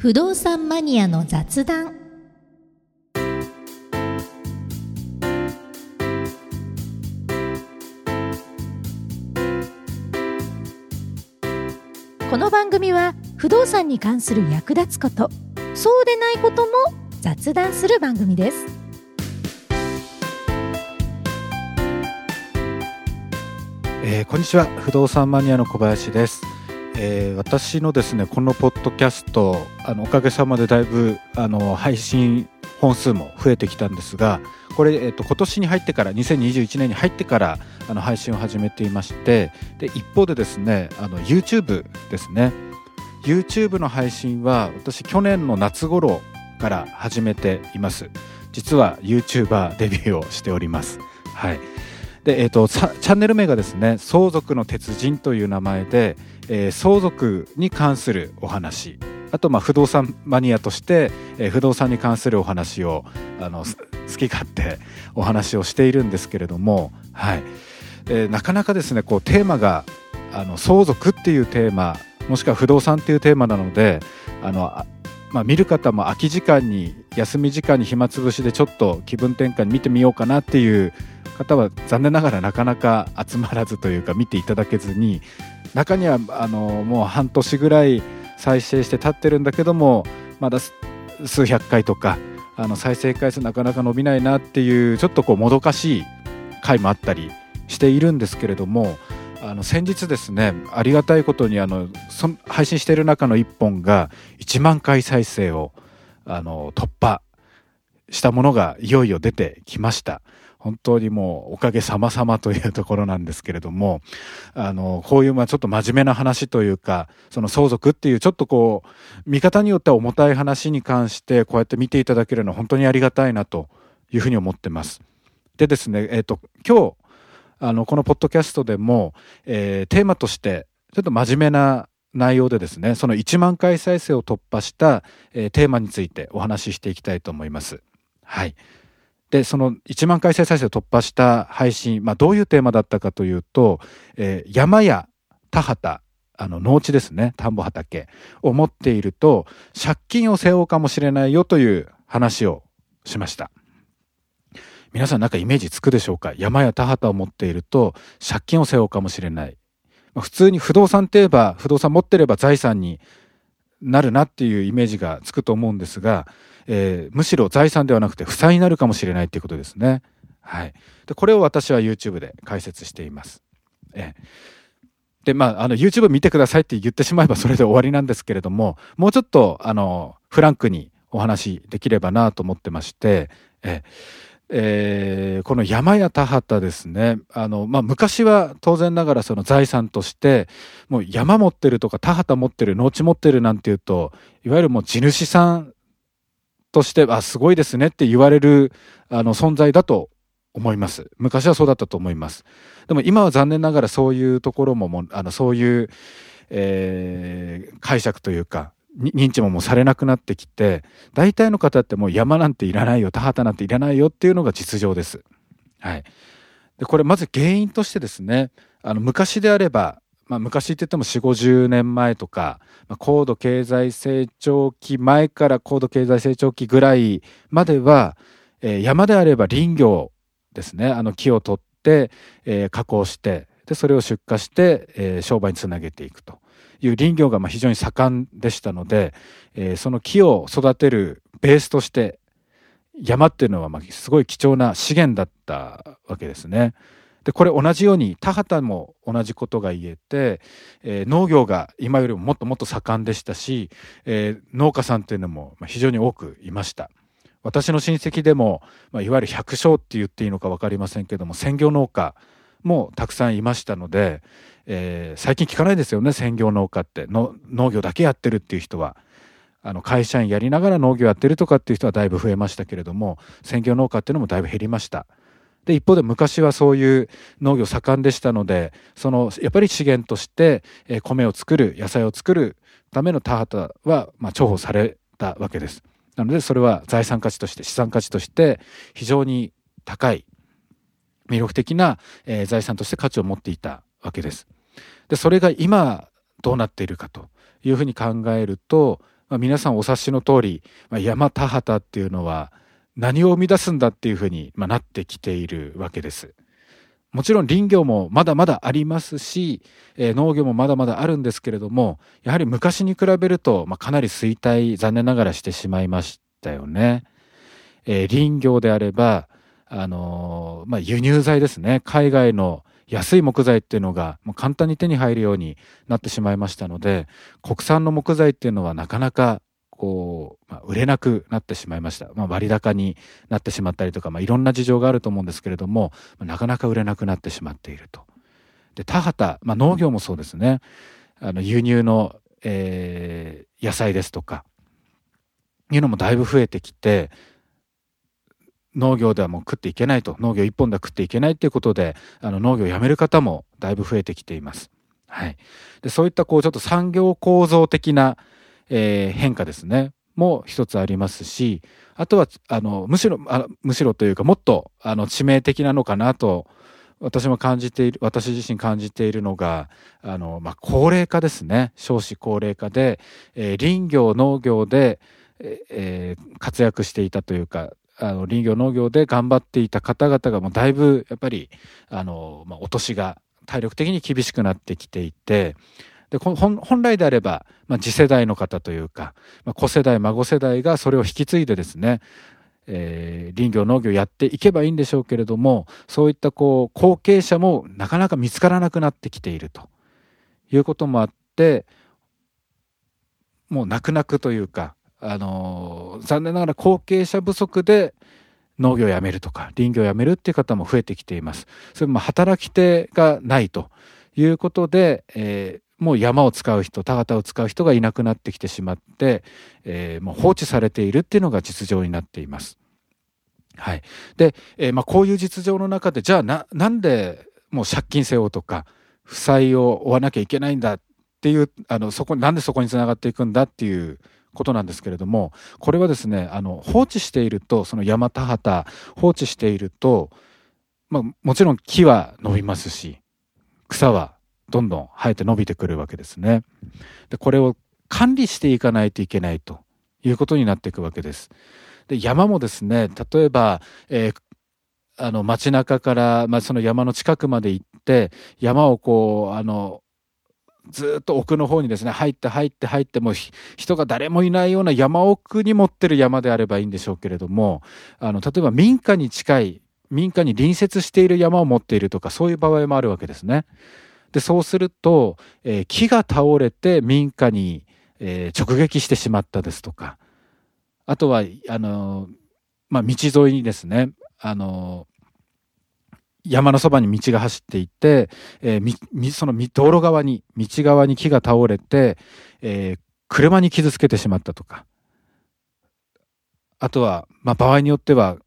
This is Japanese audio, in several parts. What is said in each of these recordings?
不動産マニアの雑談。この番組は不動産に関する役立つことそうでないことも雑談する番組です。えーこんにちは。不動産マニアの小林です、えー私のですねこのポッドキャストあのおかげさまでだいぶあの配信本数も増えてきたんですがこれ、えー、と今年に入ってから2021年に入ってからあの配信を始めていましてで一方でですねあの YouTube ですね。YouTube の配信は私去年の夏頃から始めています。実は YouTuber デビューをしております。はい。で、えー、とチャンネル名がですね相続の鉄人という名前で、えー相続に関するお話。あとまあ不動産マニアとして、えー不動産に関するお話をあの好き勝手お話をしているんですけれども、はい。えーなかなかですねこうテーマがあの相続っていうテーマもしくは不動産っていうテーマなのであのまあ、見る方も空き時間に休み時間に暇つぶしでちょっと気分転換に見てみようかなっていう方は残念ながらなかなか集まらずというか見ていただけずに中にはあのもう半年ぐらい再生して経ってるんだけどもまだ数百回とかあの再生回数なかなか伸びないなっていうちょっとこうもどかしい回もあったりしているんですけれどもあの先日ですねありがたいことにあのそ配信している中の1本が1万回再生をあの突破したものがいよいよ出てきました。本当にもうおかげさまさまというところなんですけれども、あの、こういうまあちょっと真面目な話というか、その相続っていうちょっとこう、見方によっては重たい話に関してこうやって見ていただけるのは本当にありがたいなというふうに思ってます。でですね、えっ、と、今日、あの、このポッドキャストでも、えーテーマとして、ちょっと真面目な内容でですね、その1万回再生を突破した、えーテーマについてお話ししていきたいと思います。はい。で、その1万回再生を突破した配信、まあどういうテーマだったかというと、えー山や田畑、あの農地ですね、田んぼ畑を持っていると、借金を背負うかもしれないよという話をしました。皆さんなんかイメージつくでしょうか？山や田畑を持っていると借金を背負うかもしれない。まあ普通に不動産って言えば不動産持ってれば財産になるなっていうイメージがつくと思うんですが、えーむしろ財産ではなくて負債になるかもしれないっていうことですね。はい。で、これを私は YouTube で解説しています。ええで、まあ、あの、YouTube 見てくださいって言ってしまえばそれで終わりなんですけれども、もうちょっと、あの、フランクにお話できればなと思ってまして、ええーこの山や田畑ですね。あの、まあ、昔は当然ながらその財産として、もう山持ってるとか田畑持ってる、農地持ってるなんていうと、いわゆるもう地主さんとして、あ、すごいですねって言われる、あの、存在だと思います。昔はそうだったと思います。でも今は残念ながらそういうところももう、あの、そういう、えー解釈というか、認知ももうされなくなってきて、大体の方ってもう山なんていらないよ、田畑なんていらないよっていうのが実情です。はい。で、これまず原因としてですね、あの、昔であれば、まあ、昔って言っても4、50年前とか、まあ、高度経済成長期前から高度経済成長期ぐらいまでは、えー山であれば林業ですね、あの木を取って、えー加工して、で、それを出荷して、えー商売につなげていくという林業がまあ非常に盛んでしたので、えーその木を育てるベースとして、山っていうのはまあすごい貴重な資源だったわけですね。でこれ同じように田畑も同じことが言えて、えー農業が今よりももっともっと盛んでしたし、えー農家さんっていうのも非常に多くいました。私の親戚でも、まあ、いわゆる百姓って言っていいのか分かりませんけども専業農家もたくさんいましたので、えー最近聞かないですよね専業農家っての農業だけやってるっていう人は。あの会社員やりながら農業やってるとかっていう人はだいぶ増えましたけれども専業農家っていうのもだいぶ減りました。で一方で昔はそういう農業盛んでしたのでそのやっぱり資源として、米を作る野菜を作るための田畑は、まあ、重宝されたわけです。なのでそれは財産価値として資産価値として非常に高い魅力的な、え財産として価値を持っていたわけです。でそれが今どうなっているかというふうに考えるとまあ、皆さんお察しの通り、まあ、山田畑っていうのは何を生み出すんだっていうふうに、まあ、なってきているわけです。もちろん林業もまだまだありますし、えー、農業もまだまだあるんですけれどもやはり昔に比べると、まあ、かなり衰退残念ながらしてしまいましたよね。えー、林業であれば、あのー、まあ、輸入材ですね海外の安い木材っていうのがもう簡単に手に入るようになってしまいましたので国産の木材っていうのはなかなかこう、まあ、売れなくなってしまいました、まあ、割高になってしまったりとか、まあ、いろんな事情があると思うんですけれども、まあ、なかなか売れなくなってしまっていると。で田畑、まあ、農業もそうですね。あの輸入の、えー、野菜ですとかいうのもだいぶ増えてきて農業ではもう食っていけないと。農業一本では食っていけないということであの農業をやめる方もだいぶ増えてきています。はい、でそういったこうちょっと産業構造的な、えー、変化ですね。も一つありますしあとはあのむしろあむしろというかもっとあの致命的なのかなと私も感じている私自身感じているのがあの、まあ、高齢化ですね。少子高齢化で、えー、林業農業で、えー、活躍していたというかあの林業農業で頑張っていた方々がもうだいぶやっぱりあの、まあ、お年が体力的に厳しくなってきていてで本来であれば、まあ、次世代の方というか、まあ、子世代孫世代がそれを引き継いでですねえー、林業農業やっていけばいいんでしょうけれどもそういったこう後継者もなかなか見つからなくなってきているということもあってもう泣く泣くというかあの残念ながら後継者不足で農業をやめるとか林業をやめるっていう方も増えてきています。それも働き手がないということで、えー、もう山を使う人田畑を使う人がいなくなってきてしまって、えー、もう放置されているっていうのが実情になっています。はい、で、えー、まあ、こういう実情の中でじゃあななんでもう借金背負うとか負債を負わなきゃいけないんだっていうあのそこなんでそこにつながっていくんだっていうことなんですけれどもこれはですねあの放置しているとその山田畑放置していると、まあ、もちろん木は伸びますし草はどんどん生えて伸びてくるわけですね。でこれを管理していかないといけないということになっていくわけです。で山もですね例えば、えー、あの街中から、まあ、その山の近くまで行って山をこうあのずっと奥の方にですね入って入って入っても人が誰もいないような山奥に持ってる山であればいいんでしょうけれどもあの例えば民家に近い民家に隣接している山を持っているとかそういう場合もあるわけですね。でそうすると、えー、木が倒れて民家に、えー、直撃してしまったですとかあとはあの、まあ、道沿いにですねあの山のそばに道が走っていて、えー、その道路側に道側に木が倒れて、え、車に傷つけてしまったとかあとは、まあ、場合によっては、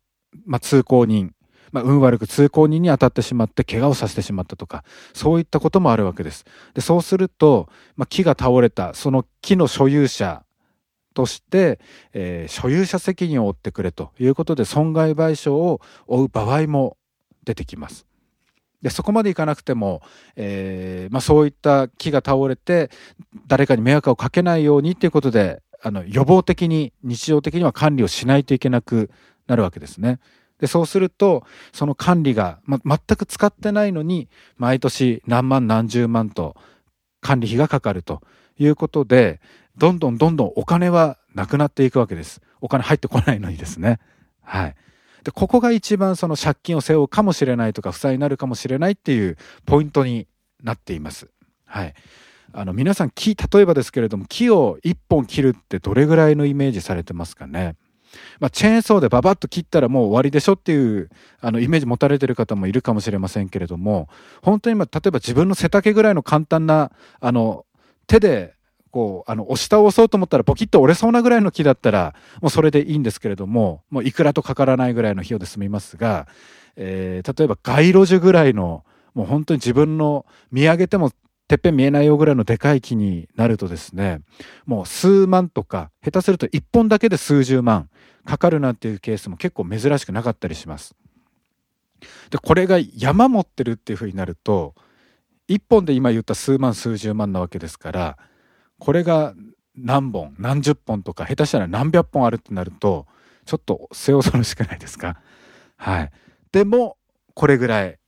まあ、通行人、まあ、運悪く通行人に当たってしまって怪我をさせてしまったとかそういったこともあるわけです。でそうすると、まあ、木が倒れたその木の所有者として、えー、所有者責任を負ってくれということで損害賠償を負う場合も出てきます。でそこまでいかなくても、えーまあ、そういった木が倒れて誰かに迷惑をかけないようにっていうことであの予防的に日常的には管理をしないといけなくなるわけですね。でそうするとその管理が、ま、全く使ってないのに毎年何万何十万と管理費がかかるということでどんどんどんどんお金はなくなっていくわけです。お金入ってこないのにですね。はい。でここが一番その借金を背負うかもしれないとか負債になるかもしれないっていうポイントになっています。はい、あの皆さん木例えばですけれども木を1本切るってどれぐらいのイメージされてますかね？まあ、チェーンソーでババッと切ったらもう終わりでしょっていうあのイメージ持たれてる方もいるかもしれませんけれども本当に、まあ、例えば自分の背丈ぐらいの簡単なあの手でこう、あの、押し倒そうと思ったらポキッと折れそうなぐらいの木だったら、もうそれでいいんですけれども、もういくらとかからないぐらいの費用で済みますが、えー、例えば街路樹ぐらいの、もう本当に自分の見上げてもてっぺん見えないよぐらいのでかい木になるとですね、もう数万とか、下手すると一本だけで数十万かかるなんていうケースも結構珍しくなかったりします。で、これが山持ってるっていうふうになると、一本で今言った数万数十万なわけですから、これが何本何十本とか下手したら何百本あるってなるとちょっと末恐ろしくないですか？はいでもこれぐらい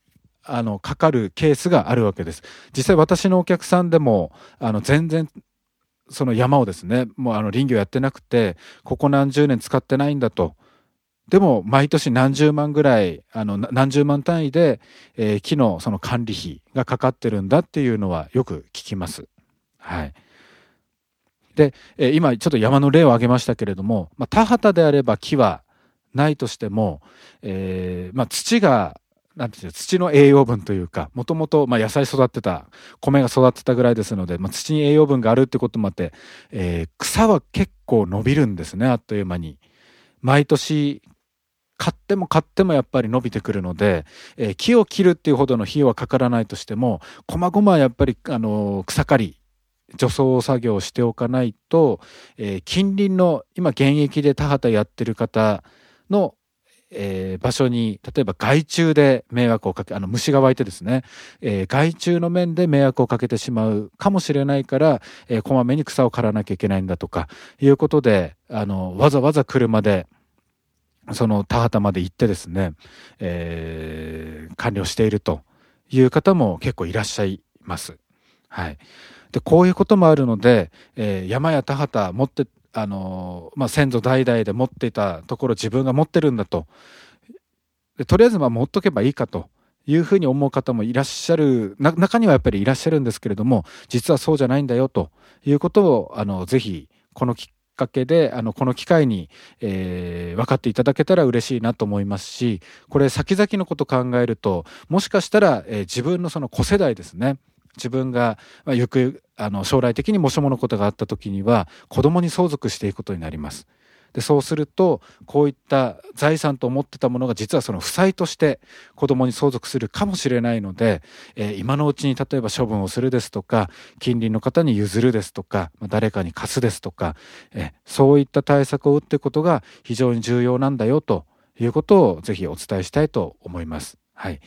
あのかかるケースがあるわけです。実際私のお客さんでもあの全然その山をですねもうあの林業やってなくてここ何十年使ってないんだと。でも毎年何十万ぐらいあの何十万単位で、えー、木のその管理費がかかってるんだっていうのはよく聞きます。はい、で、えー、今ちょっと山の例を挙げましたけれども、まあ、田畑であれば木はないとしても、えーまあ、土がなんていう土の栄養分というかもともと野菜育ってた米が育ってたぐらいですので、まあ、土に栄養分があるってこともあって、えー、草は結構伸びるんですねあっという間に。毎年買っても買ってもやっぱり伸びてくるので、えー、木を切るっていうほどの費用はかからないとしてもこまごまやっぱり、あのー、草刈り除草作業をしておかないと、えー、近隣の今現役で田畑やってる方の、えー、場所に例えば害虫で迷惑をかけあの虫が湧いてですね、えー、害虫の面で迷惑をかけてしまうかもしれないから、えー、こまめに草を刈らなきゃいけないんだとかいうことであのわざわざ車でその田畑まで行ってですね、えー、完了しているという方も結構いらっしゃいます。はい。で、こういうこともあるので、えー、山や田畑持って、あの、まあ、先祖代々で持っていたところ自分が持ってるんだと。でとりあえずまあ持っとけばいいかと。いうふうに思う方もいらっしゃる。中にはやっぱりいらっしゃるんですけれども実はそうじゃないんだよと。いうことをあのぜひこのきっかけであのこの機会に、えー、分かっていただけたら嬉しいなと思いますしこれ先々のこと考えるともしかしたら、えー、自分のその子世代ですね。自分が、まあ、よくあの将来的にもしものことがあった時には子供に相続していくことになります。でそうするとこういった財産と思ってたものが実はその負債として子供に相続するかもしれないので、えー、今のうちに例えば処分をするですとか近隣の方に譲るですとか、まあ、誰かに貸すですとか、えー、そういった対策を打っていくことが非常に重要なんだよということをぜひお伝えしたいと思います。はい、っ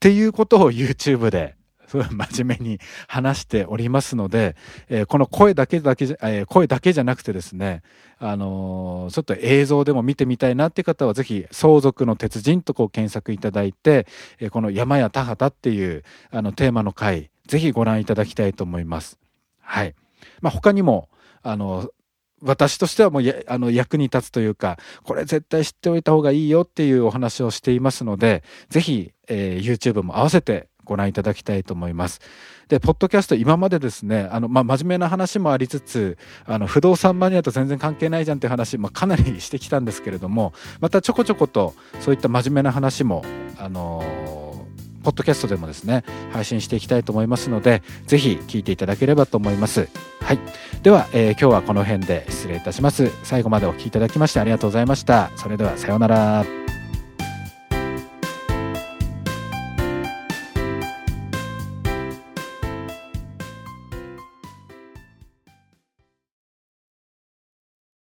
ていうことを YouTube で真面目に話しておりますので、えー、この声だけだけじゃ、えー、声だけじゃなくてですね、あのー、ちょっと映像でも見てみたいなっていう方はぜひ相続の鉄人とこう検索いただいて、えこの山や田畑っていうあのテーマの回、ぜひご覧いただきたいと思います。はい。まあ、他にも、あの、私としてはもうあの役に立つというか、これ絶対知っておいた方がいいよっていうお話をしていますので、ぜひ、えー、YouTube も合わせてご覧いただきたいと思います。で、ポッドキャスト今までですね、あの、まあ、真面目な話もありつつ、あの、不動産マニアと全然関係ないじゃんっていう話、まあ、かなりしてきたんですけれども、またちょこちょことそういった真面目な話も、あのー、ポッドキャストでもですね、配信していきたいと思いますので、ぜひ聞いていただければと思います。はい。では、えー、今日はこの辺で失礼いたします。最後までお聴きいただきましてありがとうございました。それでは、さようなら。